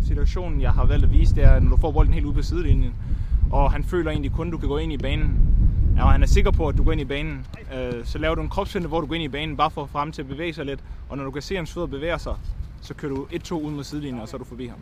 Og situationen, jeg har valgt at vise, det er, når du får bolden helt ude på sidelinjen, og han føler egentlig kun, du kan gå ind i banen. Ja, og han er sikker på, at du går ind i banen. Øh, så laver du en kropsfinde, hvor du går ind i banen, bare for frem til at bevæge sig lidt. Og når du kan se, at hans fødder bevæger sig, så kører du 1-2 ud mod sidelinjen, og så er du forbi ham.